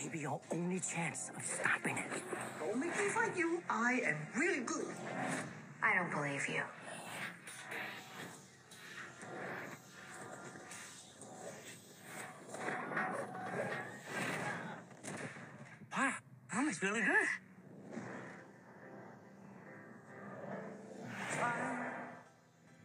may be your only chance of stopping it. Don't make me fight you. I am really good. I don't believe you. Wow, that was really good.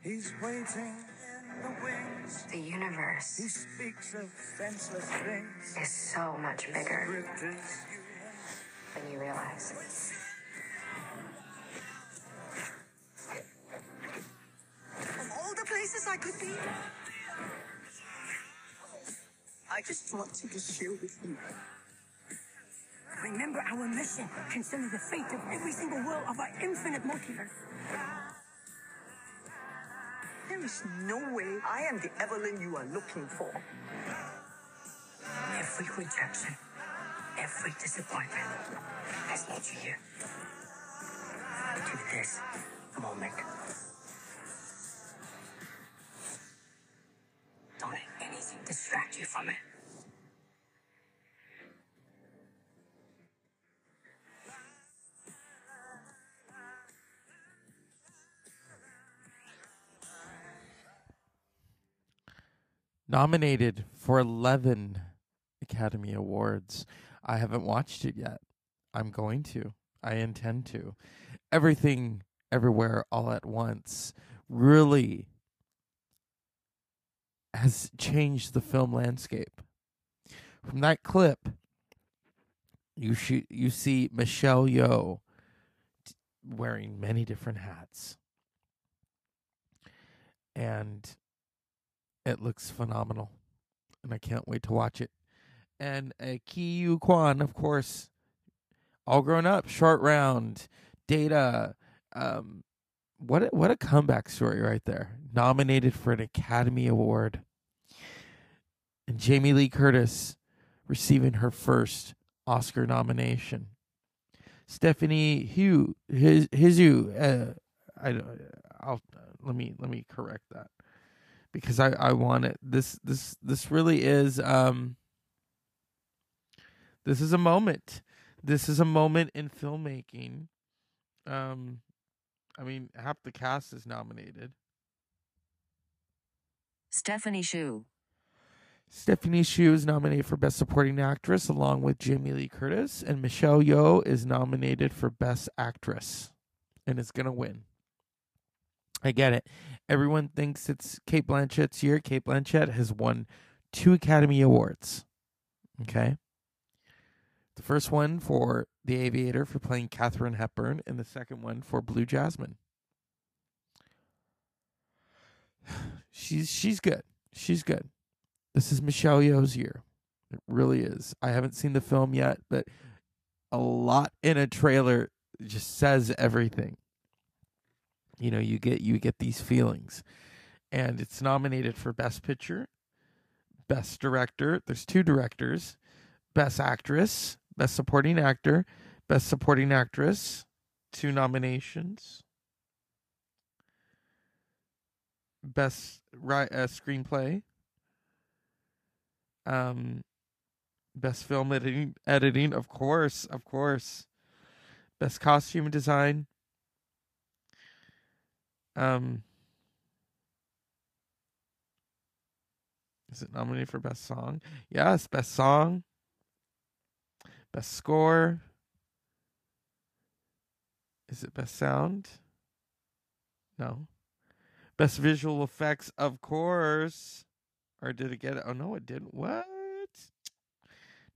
He's waiting in the wings. The universe He speaks of senseless things. is so much bigger than you realize. Of all the places I could be, I just want to be here with you. Remember our mission concerning the fate of every single world of our infinite multiverse. There is no way I am the Evelyn you are looking for. Every rejection, every disappointment has led you here. To this moment. Don't let anything distract you from it. Nominated for 11 Academy Awards. I haven't watched it yet. I'm going to. I intend to. Everything, everywhere, all at once really has changed the film landscape. From that clip, you you see Michelle Yeoh wearing many different hats, and it looks phenomenal, and I can't wait to watch it. And uh, Ke Huy Quan, of course, all grown up, short round, data. Um, what a, what a comeback story right there. Nominated for an Academy Award, and Jamie Lee Curtis receiving her first Oscar nomination. Stephanie Hugh, his Hizu, uh, I don't. I'll let me let me correct that because I I want it. This this this really is um. This is a moment. This is a moment in filmmaking. Um, I mean, half the cast is nominated. Stephanie Hsu, Stephanie Hsu is nominated for Best Supporting Actress along with Jamie Lee Curtis, and Michelle Yeoh is nominated for Best Actress and is going to win. I get it. Everyone thinks it's Cate Blanchett's year. Cate Blanchett has won two Academy Awards. Mm-hmm. Okay. The first one for The Aviator for playing Katharine Hepburn, and the second one for Blue Jasmine. She's she's good. She's good. This is Michelle Yeoh's year. It really is. I haven't seen the film yet, but a lot in a trailer just says everything. You know, you get you get these feelings. And it's nominated for Best Picture, Best Director. There's two directors, Best Actress, Best Supporting Actor, Best Supporting Actress, two nominations. Best uh, Screenplay, um, Best Film editing, of course, of course. Best costume design. Um, is it nominated for best song? Yes, best song. Best score. Is it best sound? No. Best visual effects, of course. Or did it get it? Oh no, it didn't. What?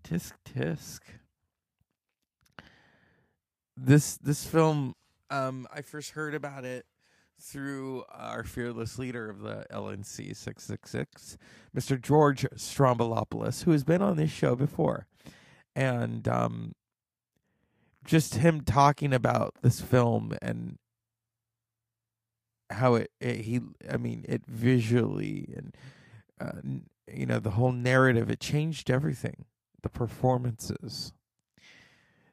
Tisk tisk. This this film, um, I first heard about it through our fearless leader of the LNC six six six, Mr. George Stroumboulopoulos, who has been on this show before, and um, just him talking about this film and how it, it he I mean it visually and uh, you know the whole narrative it changed everything the performances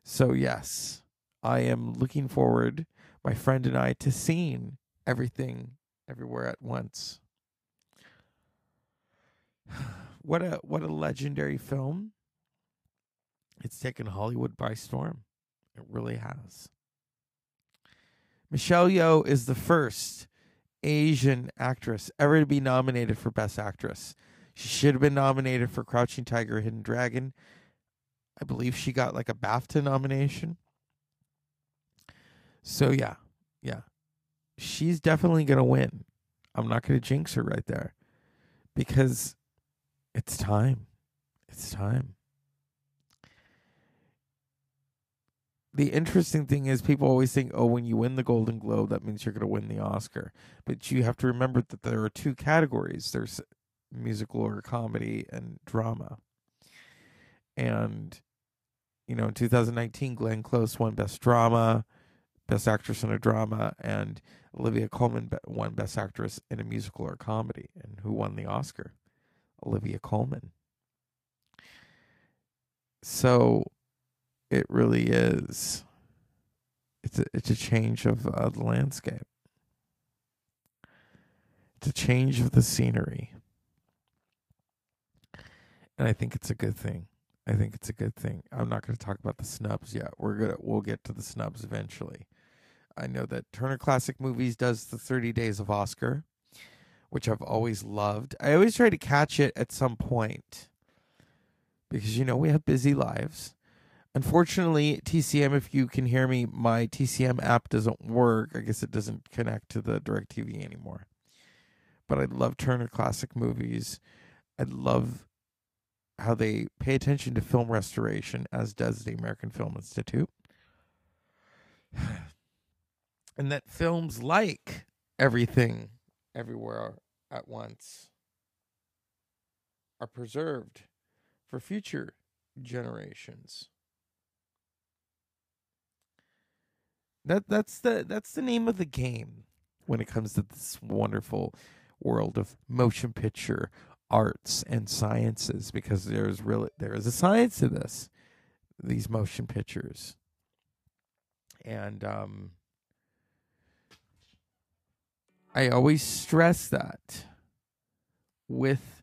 so yes I am looking forward my friend and I to seeing everything everywhere at once what a what a legendary film it's taken Hollywood by storm it really has Michelle Yeoh is the first Asian actress ever to be nominated for Best Actress. She should have been nominated for Crouching Tiger, Hidden Dragon. I believe she got like a BAFTA nomination. So yeah, yeah, she's definitely gonna win. I'm not gonna jinx her right there because it's time. It's time. the interesting thing is people always think, oh, when you win the Golden Globe, that means you're going to win the Oscar. But you have to remember that there are two categories there's musical or comedy and drama. And, you know, in 2019, Glenn Close won Best Drama, Best Actress in a Drama, and Olivia Colman won Best Actress in a Musical or Comedy. And who won the Oscar? Olivia Colman. So it really is. It's a, it's a change of uh, the landscape. It's a change of the scenery. And I think it's a good thing. I think it's a good thing. I'm not going to talk about the snubs yet. We're gonna we'll get to the snubs eventually. I know that Turner Classic Movies does the 30 Days of Oscar, which I've always loved. I always try to catch it at some point because you know we have busy lives Unfortunately, TCM, if you can hear me, my TCM app doesn't work. I guess it doesn't connect to the DirecTV anymore. But I love Turner Classic Movies. I love how they pay attention to film restoration, as does the American Film Institute. And that films like Everything, Everywhere at Once are preserved for future generations. That that's the that's the name of the game when it comes to this wonderful world of motion picture arts and sciences because there's really there is a science to this these motion pictures and um I always stress that with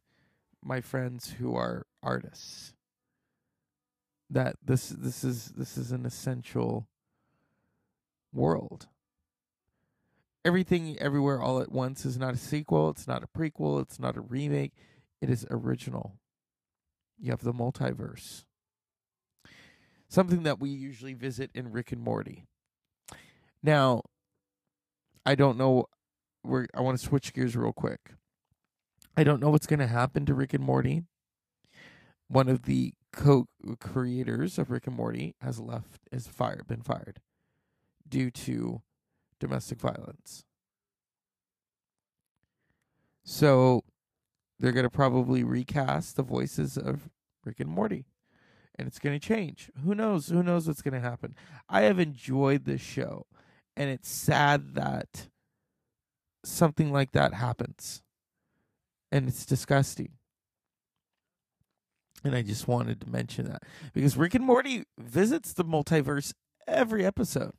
my friends who are artists that this this is this is an essential world. Everything Everywhere All at Once is not a sequel, it's not a prequel, it's not a remake, it is original. You have the multiverse. Something that we usually visit in Rick and Morty. Now, I don't know we're I want to switch gears real quick. I don't know what's going to happen to Rick and Morty. One of the co-creators of Rick and Morty has left is fired been fired due to domestic violence. So they're going to probably recast the voices of Rick and Morty. And it's going to change. Who knows? Who knows what's going to happen? I have enjoyed this show. And it's sad that something like that happens. And it's disgusting. And I just wanted to mention that because Rick and Morty visits the multiverse every episode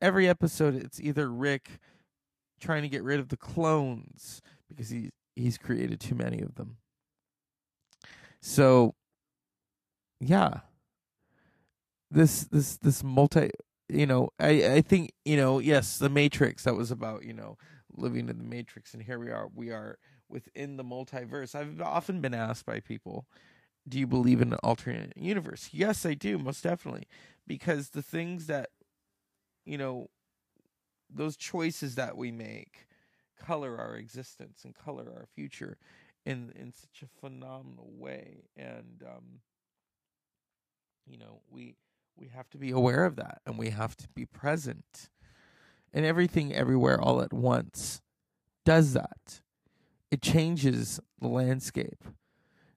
every episode it's either Rick trying to get rid of the clones because he's he's created too many of them. So yeah. This this this multi you know, I I think you know, yes, the Matrix that was about you know living in the Matrix, and here we are. We are within the multiverse. I've often been asked by people, "Do you believe in an alternate universe?" Yes, I do, most definitely, because the things that you know, those choices that we make color our existence and color our future in in such a phenomenal way and um you know we we have to be aware of that and we have to be present and everything everywhere all at once does that it changes the landscape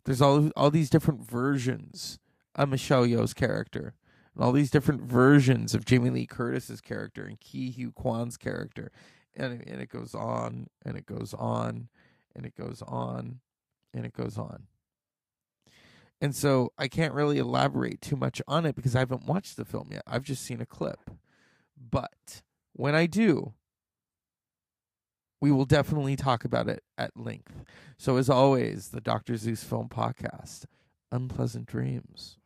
there's all all these different versions of Michelle Yeoh's character and all these different versions of Jamie Lee Curtis's character and Ke Huy Quan's character and and it goes on and it goes on and it goes on and it goes on and so I can't really elaborate too much on it because I haven't watched the film yet. I've just seen a clip. But when I do, we will definitely talk about it at length. So, as always, the Dr. Zeus Film Podcast, Unpleasant Dreams.